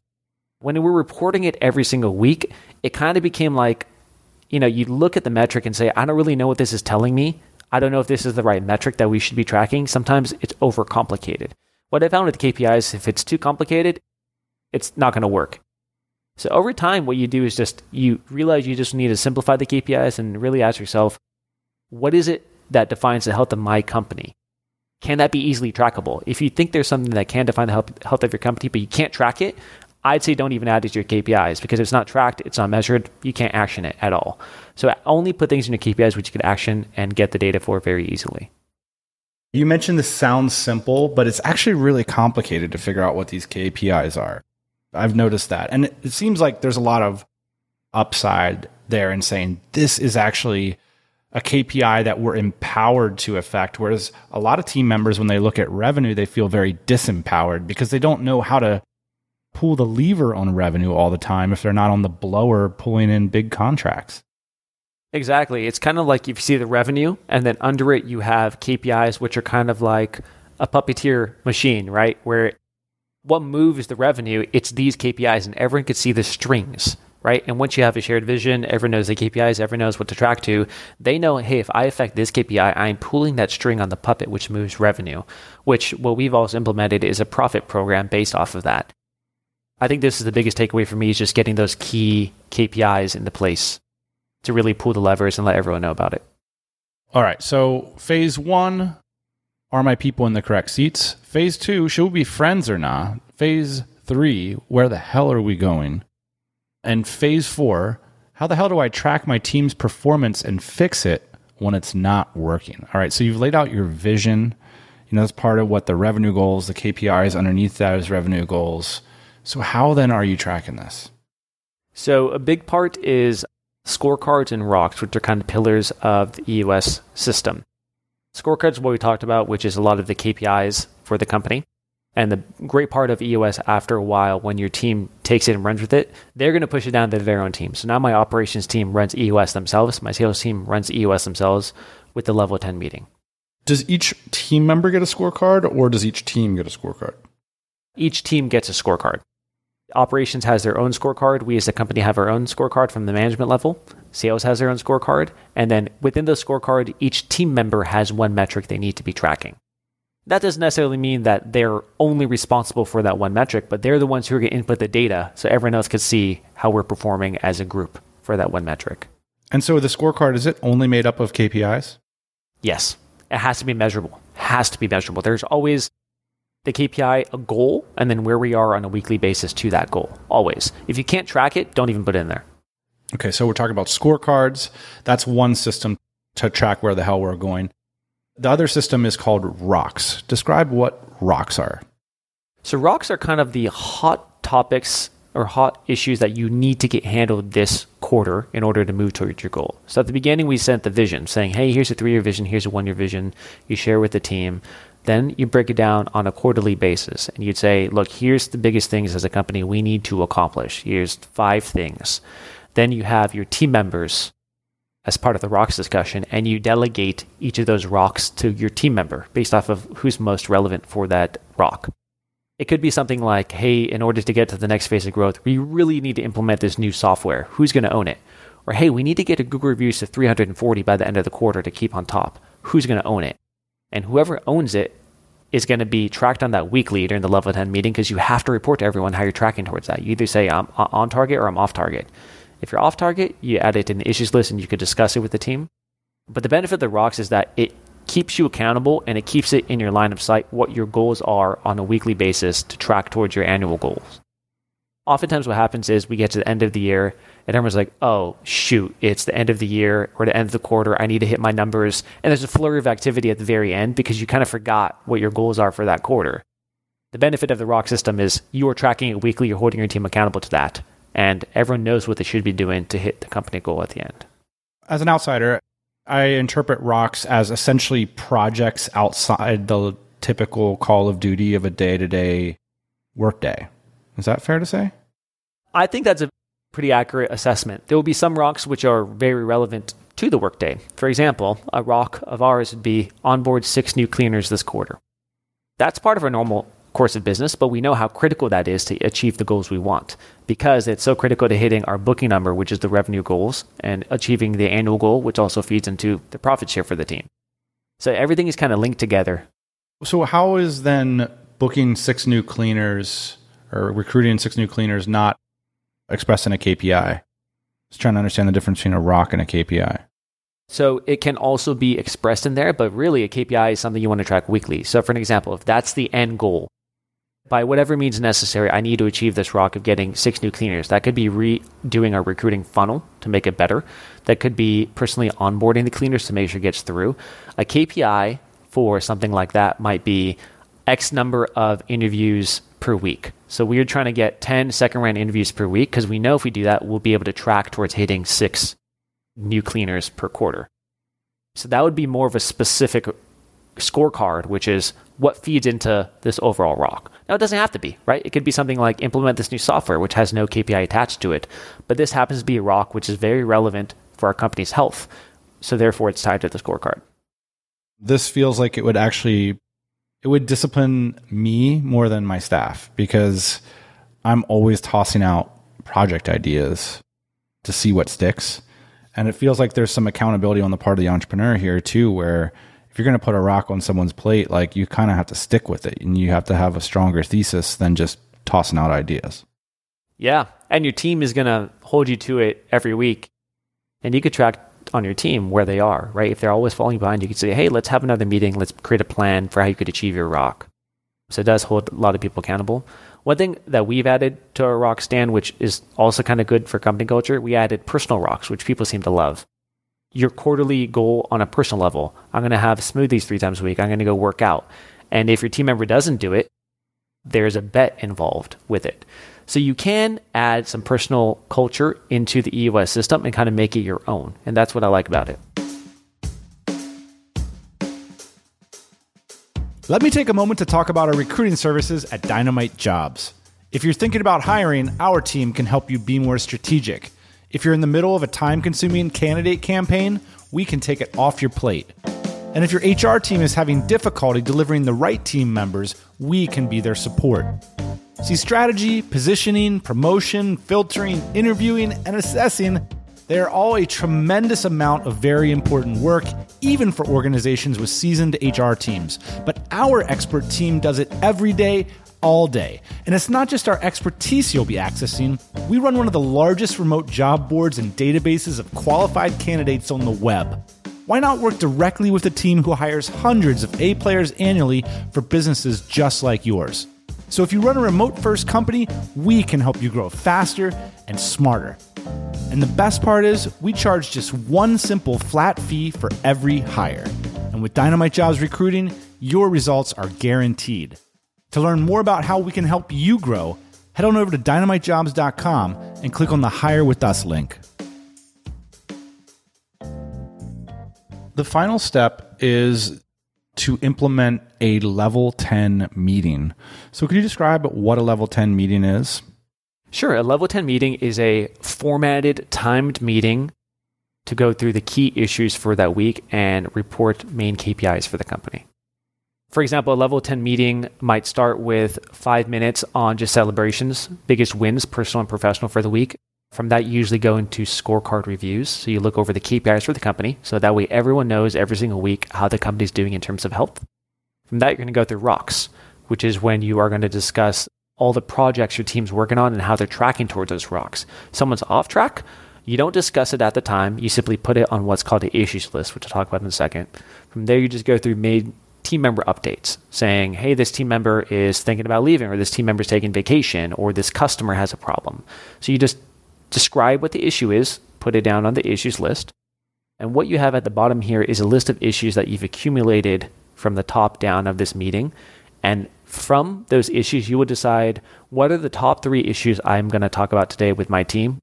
When we're reporting it every single week, it kind of became like, you know, you look at the metric and say, I don't really know what this is telling me. I don't know if this is the right metric that we should be tracking. Sometimes it's overcomplicated. What I found with KPIs, if it's too complicated, it's not going to work. So over time, what you do is just you realize you just need to simplify the KPIs and really ask yourself, what is it that defines the health of my company? Can that be easily trackable? If you think there's something that can define the health of your company, but you can't track it, I'd say don't even add it to your KPIs because it's not tracked, it's not measured, you can't action it at all. So only put things in your KPIs which you can action and get the data for very easily. You mentioned this sounds simple, but it's actually really complicated to figure out what these KPIs are. I've noticed that. And it, seems like there's a lot of upside there in saying this is actually a KPI that we're empowered to affect. Whereas a lot of team members, when they look at revenue, they feel very disempowered because they don't know how to pull the lever on revenue all the time if they're not on the blower pulling in big contracts. Exactly. It's kind of like if you see the revenue and then under it you have KPIs, which are kind of like a puppeteer machine, right? Where what moves the revenue, it's these KPIs, and everyone could see the strings, right? And once you have a shared vision, everyone knows the KPIs, everyone knows what to track to. They know, hey, if I affect this KPI, I'm pulling that string on the puppet, which moves revenue, which what we've also implemented is a profit program based off of that. I think this is the biggest takeaway for me is just getting those key KPIs into place to really pull the levers and let everyone know about it. All right. So phase one, are my people in the correct seats? Phase two, should we be friends or not? Phase three, where the hell are we going? And phase four, how the hell do I track my team's performance and fix it when it's not working? All right, so you've laid out your vision. You know, that's part of what the revenue goals, the KPIs underneath that is revenue goals. So, how then are you tracking this? So, a big part is scorecards and rocks, which are kind of pillars of the EOS system. Scorecards is what we talked about, which is a lot of the KPIs for the company. And the great part of EOS after a while, when your team takes it and runs with it, they're going to push it down to their own team. So now my operations team runs EOS themselves. My sales team runs EOS themselves with the level 10 meeting. Does each team member get a scorecard or does each team get a scorecard? Each team gets a scorecard. Operations has their own scorecard. We as a company have our own scorecard from the management level. Sales has their own scorecard. And then within the scorecard, each team member has one metric they need to be tracking. That doesn't necessarily mean that they're only responsible for that one metric, but they're the ones who are going to input the data so everyone else can see how we're performing as a group for that one metric. And so the scorecard, is it only made up of KPIs? Yes. It has to be measurable. Has to be measurable. There's always the KPI a goal and then where we are on a weekly basis to that goal. Always. If you can't track it, don't even put it in there. Okay, so we're talking about scorecards. That's one system to track where the hell we're going. The other system is called rocks. Describe what rocks are. So rocks are kind of the hot topics or hot issues that you need to get handled this quarter in order to move towards your goal. So at the beginning, we sent the vision saying, hey, here's a three year vision, here's a one year vision. You share with the team. Then you break it down on a quarterly basis and you'd say, look, here's the biggest things as a company we need to accomplish. Here's five things. Then you have your team members as part of the rocks discussion and you delegate each of those rocks to your team member based off of who's most relevant for that rock. It could be something like, hey, in order to get to the next phase of growth, we really need to implement this new software. Who's going to own it? Or hey, we need to get a Google reviews to 340 by the end of the quarter to keep on top. Who's going to own it? And whoever owns it is going to be tracked on that weekly during the level 10 meeting because you have to report to everyone how you're tracking towards that. You either say I'm uh, on target or I'm off target. If you're off target, you add it in the issues list and you could discuss it with the team. But the benefit of the rocks is that it keeps you accountable and it keeps it in your line of sight what your goals are on a weekly basis to track towards your annual goals. Oftentimes, what happens is we get to the end of the year and everyone's like, oh, shoot, it's the end of the year or the end of the quarter. I need to hit my numbers. And there's a flurry of activity at the very end because you kind of forgot what your goals are for that quarter. The benefit of the rock system is you are tracking it weekly, you're holding your team accountable to that, and everyone knows what they should be doing to hit the company goal at the end. As an outsider, I interpret rocks as essentially projects outside the typical Call of Duty of a day to day workday. Is that fair to say? I think that's a pretty accurate assessment. There will be some rocks which are very relevant to the workday. For example, a rock of ours would be onboard six new cleaners this quarter. That's part of our normal course of business, but we know how critical that is to achieve the goals we want because it's so critical to hitting our booking number, which is the revenue goals, and achieving the annual goal, which also feeds into the profit share for the team. So everything is kind of linked together. So, how is then booking six new cleaners or recruiting six new cleaners not expressed in a KPI? Just trying to understand the difference between a rock and a KPI. So it can also be expressed in there, but really a KPI is something you want to track weekly. So for an example, if that's the end goal, by whatever means necessary, I need to achieve this rock of getting six new cleaners. That could be redoing our recruiting funnel to make it better. That could be personally onboarding the cleaners to make sure it gets through. A KPI for something like that might be X number of interviews per week. So we're trying to get 10 second round interviews per week because we know if we do that, we'll be able to track towards hitting six new cleaners per quarter. So that would be more of a specific scorecard, which is what feeds into this overall rock. Now, it doesn't have to be, right? It could be something like implement this new software, which has no KPI attached to it. But this happens to be a rock which is very relevant for our company's health. So, therefore, it's tied to the scorecard. This feels like it would actually it would discipline me more than my staff because I'm always tossing out project ideas to see what sticks. And it feels like there's some accountability on the part of the entrepreneur here too, where if you're going to put a rock on someone's plate, like you kind of have to stick with it and you have to have a stronger thesis than just tossing out ideas. Yeah. And your team is going to hold you to it every week. And you could track on your team where they are, right? If they're always falling behind, you could say, hey, let's have another meeting. Let's create a plan for how you could achieve your rock. So it does hold a lot of people accountable. One thing that we've added to our rock stand, which is also kind of good for company culture, we added personal rocks, which people seem to love your quarterly goal on a personal level. I'm going to have smoothies three times a week. I'm going to go work out. And if your team member doesn't do it, there's a bet involved with it. So you can add some personal culture into the EOS system and kind of make it your own. And that's what I like about it. Let me take a moment to talk about our recruiting services at Dynamite Jobs. If you're thinking about hiring, our team can help you be more strategic. If you're in the middle of a time consuming candidate campaign, we can take it off your plate. And if your HR team is having difficulty delivering the right team members, we can be their support. See, strategy, positioning, promotion, filtering, interviewing, and assessing, they are all a tremendous amount of very important work, even for organizations with seasoned HR teams. But our expert team does it every day all day. And it's not just our expertise you'll be accessing. We run one of the largest remote job boards and databases of qualified candidates on the web. Why not work directly with a team who hires hundreds of A players annually for businesses just like yours? So if you run a remote first company, we can help you grow faster and smarter. And the best part is, we charge just one simple flat fee for every hire. And with Dynamite Jobs Recruiting, your results are guaranteed. To learn more about how we can help you grow, head on over to dynamitejobs.com and click on the Hire with Us link. The final step is to implement a level 10 meeting. So, could you describe what a level 10 meeting is? Sure. A level 10 meeting is a formatted, timed meeting to go through the key issues for that week and report main KPIs for the company. For example, a level 10 meeting might start with five minutes on just celebrations, biggest wins, personal and professional for the week. From that, you usually go into scorecard reviews. So you look over the KPIs for the company. So that way, everyone knows every single week how the company's doing in terms of health. From that, you're going to go through rocks, which is when you are going to discuss all the projects your team's working on and how they're tracking towards those rocks. Someone's off track, you don't discuss it at the time. You simply put it on what's called the issues list, which I'll talk about in a second. From there, you just go through made team member updates saying, hey, this team member is thinking about leaving, or this team member is taking vacation, or this customer has a problem. So you just describe what the issue is, put it down on the issues list. And what you have at the bottom here is a list of issues that you've accumulated from the top down of this meeting. And from those issues, you will decide what are the top three issues I'm going to talk about today with my team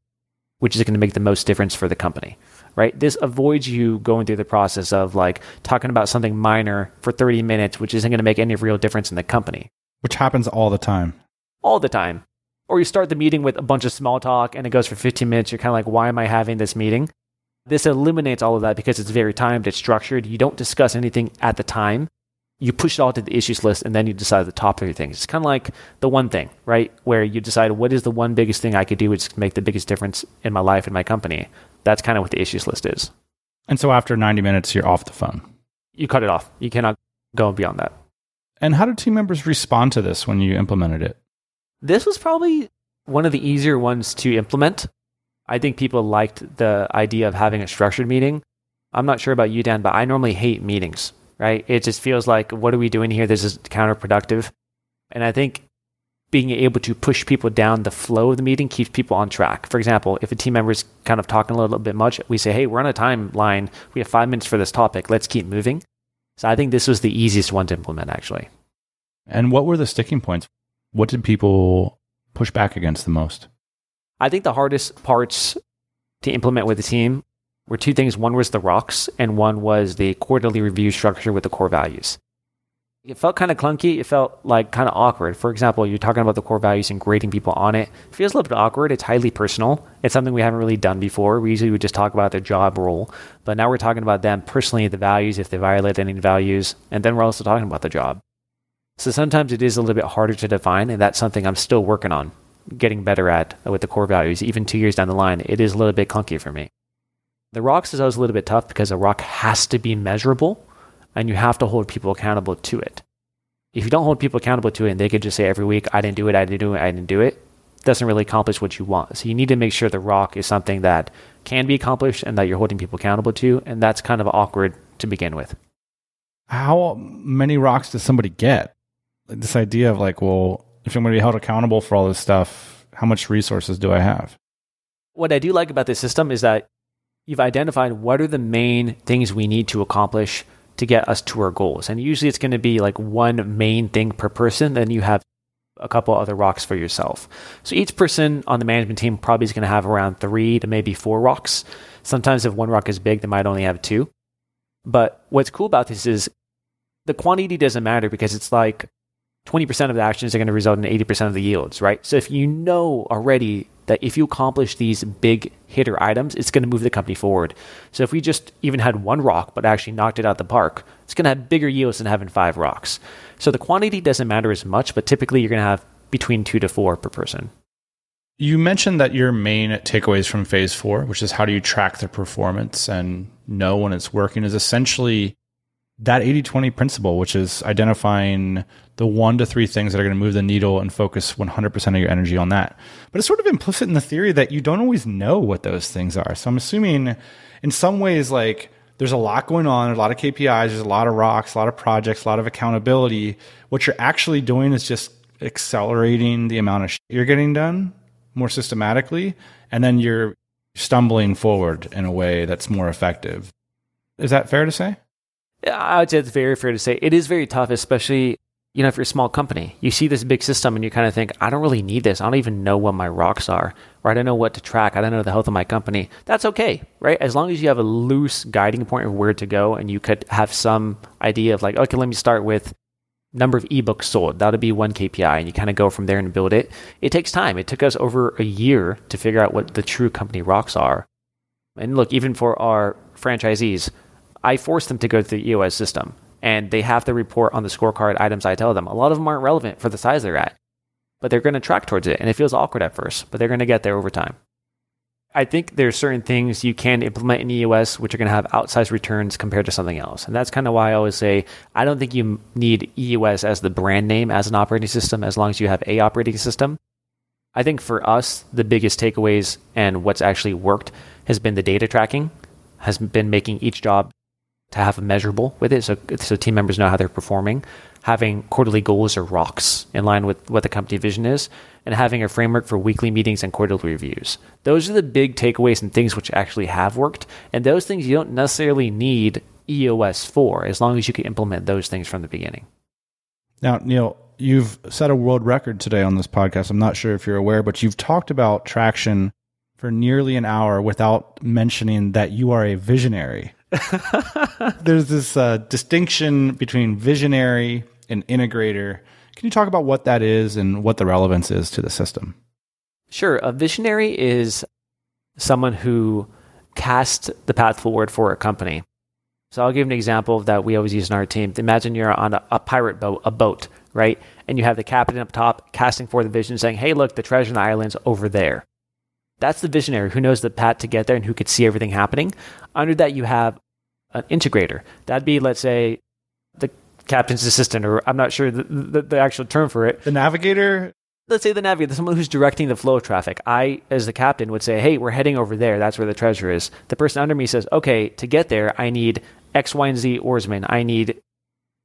which is going to make the most difference for the company, right? This avoids you going through the process of like talking about something minor for 30 minutes, which isn't going to make any real difference in the company. Which happens all the time. All the time. Or you start the meeting with a bunch of small talk and it goes for 15 minutes. You're kind of like, why am I having this meeting? This eliminates all of that because it's very timed, it's structured. You don't discuss anything at the time you push it all to the issues list and then you decide the top three things. It's kind of like the one thing, right? Where you decide what is the one biggest thing I could do which make the biggest difference in my life and my company. That's kind of what the issues list is. And so after 90 minutes, you're off the phone. You cut it off. You cannot go beyond that. And how did team members respond to this when you implemented it? This was probably one of the easier ones to implement. I think people liked the idea of having a structured meeting. I'm not sure about you, Dan, but I normally hate meetings right? It just feels like, what are we doing here? This is counterproductive. And I think being able to push people down the flow of the meeting keeps people on track. For example, if a team member is kind of talking a little bit much, we say, hey, we're on a timeline. We have five minutes for this topic. Let's keep moving. So I think this was the easiest one to implement, actually. And what were the sticking points? What did people push back against the most? I think the hardest parts to implement with the team were two things. One was the rocks, and one was the quarterly review structure with the core values. It felt kind of clunky. It felt like kind of awkward. For example, you're talking about the core values and grading people on it. It feels a little bit awkward. It's highly personal. It's something we haven't really done before. We usually would just talk about their job role, but now we're talking about them personally, the values, if they violate any values, and then we're also talking about the job. So sometimes it is a little bit harder to define, and that's something I'm still working on, getting better at uh, with the core values. Even two years down the line, it is a little bit clunky for me. The rocks is always a little bit tough because a rock has to be measurable and you have to hold people accountable to it. If you don't hold people accountable to it and they could just say every week, I didn't do it, I didn't do it, I didn't do it, it doesn't really accomplish what you want. So you need to make sure the rock is something that can be accomplished and that you're holding people accountable to. And that's kind of awkward to begin with. How many rocks does somebody get? This idea of like, well, if I'm going to be held accountable for all this stuff, how much resources do I have? What I do like about this system is that you've identified what are the main things we need to accomplish to get us to our goals. And usually it's going to be like one main thing per person. Then you have a couple other rocks for yourself. So each person on the management team probably is going to have around three to maybe four rocks. Sometimes if one rock is big, they might only have two. But what's cool about this is the quantity doesn't matter because it's like 20% of the actions are going to result in 80% of the yields, right? So if you know already that if you accomplish these big hitter items, it's going to move the company forward. So if we just even had one rock but actually knocked it out the park, it's going to have bigger yields than having five rocks. So the quantity doesn't matter as much, but typically you're going to have between two to four per person. You mentioned that your main takeaways from phase four, which is how do you track the performance and know when it's working, is essentially that 80 20 principle, which is identifying the one to three things that are going to move the needle and focus 100% of your energy on that. But it's sort of implicit in the theory that you don't always know what those things are. So I'm assuming in some ways, like, there's a lot going on, a lot of KPIs, there's a lot of rocks, a lot of projects, a lot of accountability. What you're actually doing is just accelerating the amount of shit you're getting done more systematically, and then you're stumbling forward in a way that's more effective. Is that fair to say? I would say it's very fair to say. It is very tough, especially you know if you're a small company. You see this big system and you kind of think, I don't really need this. I don't even know what my rocks are, or I don't know what to track. I don't know the health of my company. That's okay, right? As long as you have a loose guiding point of where to go, and you could have some idea of like, okay, let me start with number of ebooks sold. That'll be one KPI, and you kind of go from there and build it. It takes time. It took us over a year to figure out what the true company rocks are. And look, even for our franchisees, I force them to go to the EOS system. and they have to report on the scorecard items I tell them. A lot of them aren't relevant for the size they're at, but they're going to track towards it. And it feels awkward at first, but they're going to get there over time. I think there's certain things you can implement in EOS which are going to have outsized returns compared to something else. And that's kind of why I always say I don't think you need EOS as the brand name as an operating system as long as you have a operating system. I think for us, the biggest takeaways and what's actually worked has been the data tracking, has been making each job to have a measurable with it so, so team members know how they're performing, having quarterly goals or rocks in line with what the company vision is, and having a framework for weekly meetings and quarterly reviews. Those are the big takeaways and things which actually have worked. And those things you don't necessarily need EOS for as long as you can implement those things from the beginning. Now, Neil, you've set a world record today on this podcast. I'm not sure if you're aware, but you've talked about traction for nearly an hour without mentioning that you are a visionary. [laughs] There's this uh, distinction between visionary and integrator. Can you talk about what that is and what the relevance is to the system? Sure. A visionary is someone who casts the path forward for a company. So I'll give an example that we always use in our team. Imagine you're on a, a pirate boat, a boat, right? And you have the captain up top casting for the vision, saying, "Hey, look, the treasure in the island's over there." That's the visionary who knows the path to get there and who could see everything happening. Under that, you have an integrator. That'd be, let's say, the captain's assistant, or I'm not sure the, the, the actual term for it. The navigator? Let's say the navigator, someone who's directing the flow of traffic. I, as the captain, would say, hey, we're heading over there. That's where the treasure is. The person under me says, okay, to get there, I need X, Y, and Z oarsmen. I need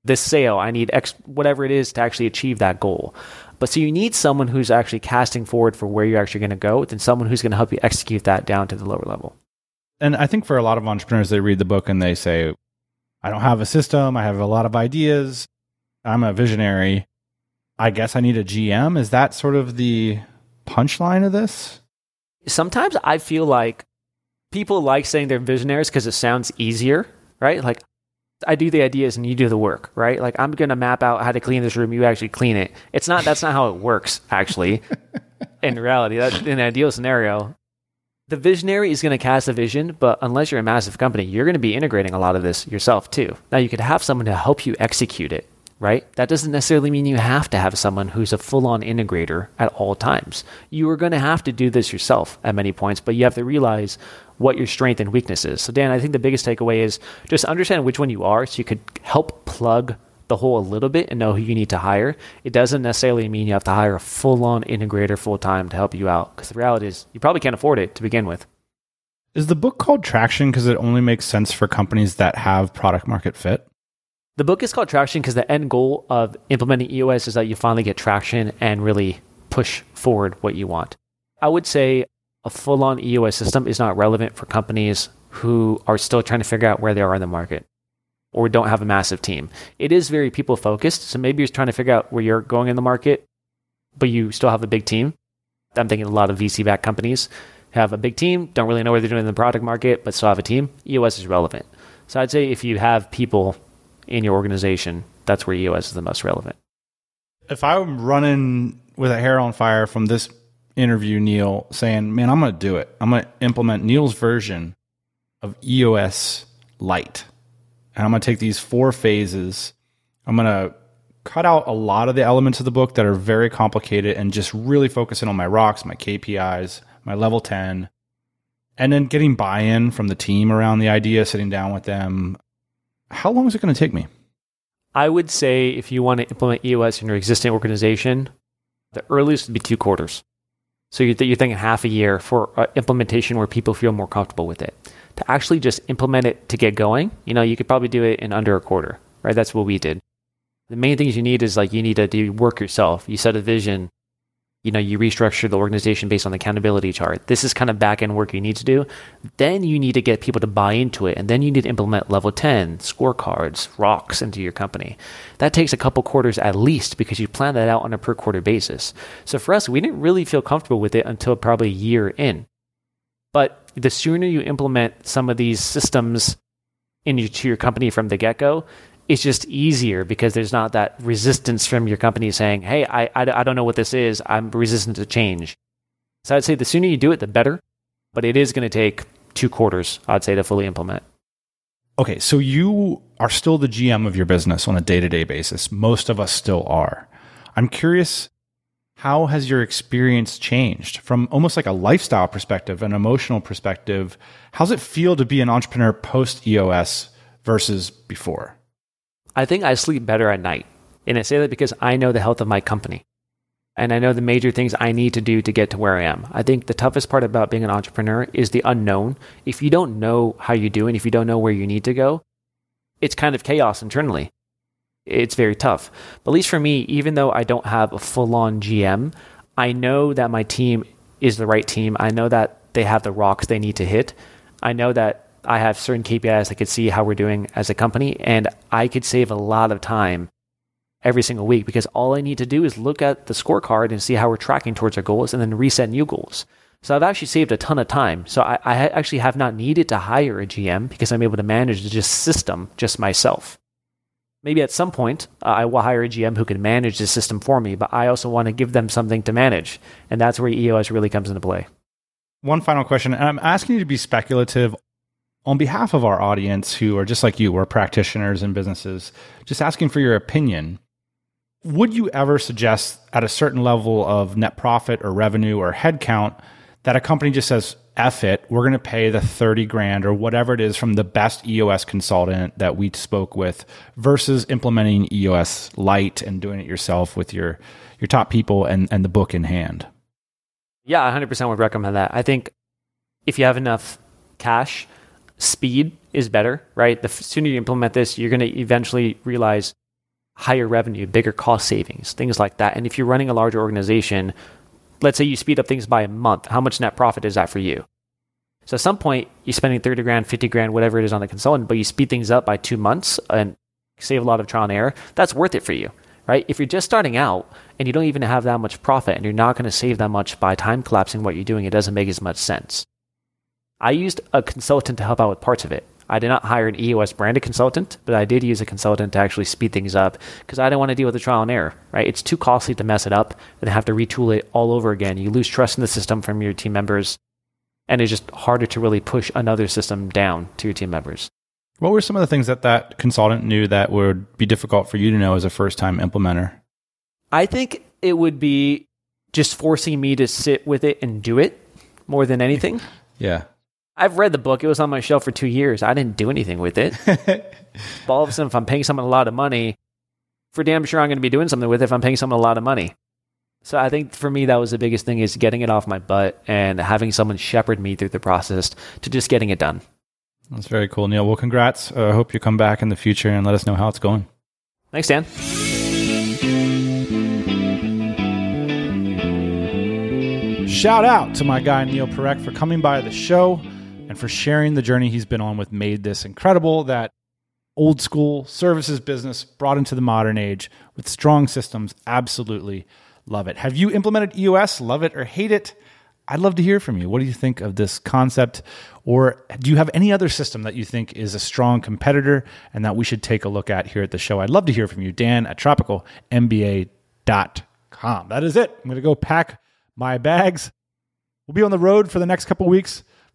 this sail. I need X, whatever it is to actually achieve that goal. But so you need someone who's actually casting forward for where you're actually going to go, then someone who's going to help you execute that down to the lower level. And I think for a lot of entrepreneurs, they read the book and they say, I don't have a system. I have a lot of ideas. I'm a visionary. I guess I need a GM. Is that sort of the punchline of this? Sometimes I feel like people like saying they're visionaries because it sounds easier, right? Like, I do the ideas and you do the work, right? Like, I'm going to map out how to clean this room. You actually clean it. It's not, that's not how it works, actually. [laughs] in reality, that in an ideal scenario, the visionary is going to cast a vision, but unless you're a massive company, you're going to be integrating a lot of this yourself too. Now, you could have someone to help you execute it, right? That doesn't necessarily mean you have to have someone who's a full on integrator at all times. You are going to have to do this yourself at many points, but you have to realize what your strength and weakness is. So, Dan, I think the biggest takeaway is just understand which one you are so you could help plug the hole a little bit and know who you need to hire. It doesn't necessarily mean you have to hire a full on integrator full time to help you out because the reality is you probably can't afford it to begin with. Is the book called Traction because it only makes sense for companies that have product market fit? The book is called Traction because the end goal of implementing EOS is that you finally get traction and really push forward what you want. I would say a full on EOS system is not relevant for companies who are still trying to figure out where they are in the market or don't have a massive team. It is very people focused. So maybe you're trying to figure out where you're going in the market, but you still have a big team. I'm thinking a lot of VC backed companies have a big team, don't really know what they're doing in the product market, but still have a team. EOS is relevant. So I'd say if you have people in your organization, that's where EOS is the most relevant. If I'm running with a hair on fire from this interview, Neil, saying, man, I'm going to do it, I'm going to implement Neil's version of EOS Lite and I'm going to take these four phases. I'm going to cut out a lot of the elements of the book that are very complicated and just really focus in on my rocks, my KPIs, my level 10, and then getting buy in from the team around the idea, sitting down with them. How long is it going to take me? I would say if you want to implement EOS in your existing organization, the earliest would be two quarters. So you're, thinking half a year for uh, implementation where people feel more comfortable with it to actually just implement it to get going, you know, you could probably do it in under a quarter, right? That's what we did. The main things you need is like you need to do work yourself. You set a vision, you know, you restructure the organization based on the accountability chart. This is kind of back end work you need to do. Then you need to get people to buy into it. And then you need to implement level 10 scorecards, rocks into your company. That takes a couple quarters at least because you plan that out on a per quarter basis. So for us, we didn't really feel comfortable with it until probably a year in. But the sooner you implement some of these systems into your company from the get go, it's just easier because there's not that resistance from your company saying, hey, I, I, I don't know what this is. I'm resistant to change. So I'd say the sooner you do it, the better. But it is going to take two quarters, I'd say, to fully implement. Okay, so you are still the GM of your business on a day to day basis. Most of us still are. I'm curious, how has your experience changed from almost like a lifestyle perspective, an emotional perspective? How's it feel to be an entrepreneur post EOS versus before? I think I sleep better at night. And I say that because I know the health of my company. And I know the major things I need to do to get to where I am. I think the toughest part about being an entrepreneur is the unknown. If you don't know how you do and if you don't know where you need to go, it's kind of chaos internally. It's very tough. But at least for me, even though I don't have a full on GM, I know that my team is the right team. I know that they have the rocks they need to hit. I know that I have certain KPIs I could see how we're doing as a company, and I could save a lot of time every single week because all I need to do is look at the scorecard and see how we're tracking towards our goals and then reset new goals. So I've actually saved a ton of time. So I, I actually have not needed to hire a GM because I'm able to manage the just system just myself. Maybe at some point uh, I will hire a GM who can manage the system for me, but I also want to give them something to manage. And that's where EOS really comes into play. One final question, and I'm asking you to be speculative on behalf of our audience who are just like you, we're practitioners and businesses, just asking for your opinion. Would you ever suggest at a certain level of net profit or revenue or headcount that a company just says, F it, we're going to pay the 30 grand or whatever it is from the best EOS consultant that we spoke with versus implementing EOS light and doing it yourself with your, your top people and, and the book in hand? Yeah, 100% would recommend that. I think if you have enough cash, speed is better, right? The sooner you implement this, you're going to eventually realize higher revenue, bigger cost savings, things like that. And if you're running a larger organization, let's say you speed up things by a month, how much net profit is that for you? So at some point, you're spending 30 grand, 50 grand, whatever it is on the consultant, but you speed things up by two months and save a lot of trial and error. That's worth it for you, right? If you're just starting out and you don't even have that much profit and you're not going to save that much by time collapsing what you're doing, it doesn't make as much sense. I used a consultant to help out with parts of it. I did not hire an EOS branded consultant, but I did use a consultant to actually speed things up because I didn't want to deal with the trial and error, right? It's too costly to mess it up and have to retool it all over again. You lose trust in the system from your team members, and it's just harder to really push another system down to your team members. What were some of the things that that consultant knew that would be difficult for you to know as a first time implementer? I think it would be just forcing me to sit with it and do it more than anything. yeah. I've read the book. It was on my shelf for two years. I didn't do anything with it. but [laughs] all of a sudden, if I'm paying someone a lot of money, for damn sure I'm going to be doing something with it if I'm paying someone a lot of money. So I think for me, that was the biggest thing is getting it off my butt and having someone shepherd me through the process to just getting it done. That's very cool, Neil. Well, congrats. I uh, hope you come back in the future and let us know how it's going. Thanks, Dan. Shout out to my guy, Neil Parekh, for coming by the show and for sharing the journey he's been on with MaidThis Incredible that old school services business brought into the modern age with strong systems. Absolutely love it. Have you implemented EOS? Love it or hate it? I'd love to hear from you. What do you think of this concept? Or do you have any other system that you think is a strong competitor and that we should take a look at here at the show? I'd love to hear from you. Dan at tropicalmba.com. That is it. I'm going to go pack my bags. We'll be on the road for the next couple weeks.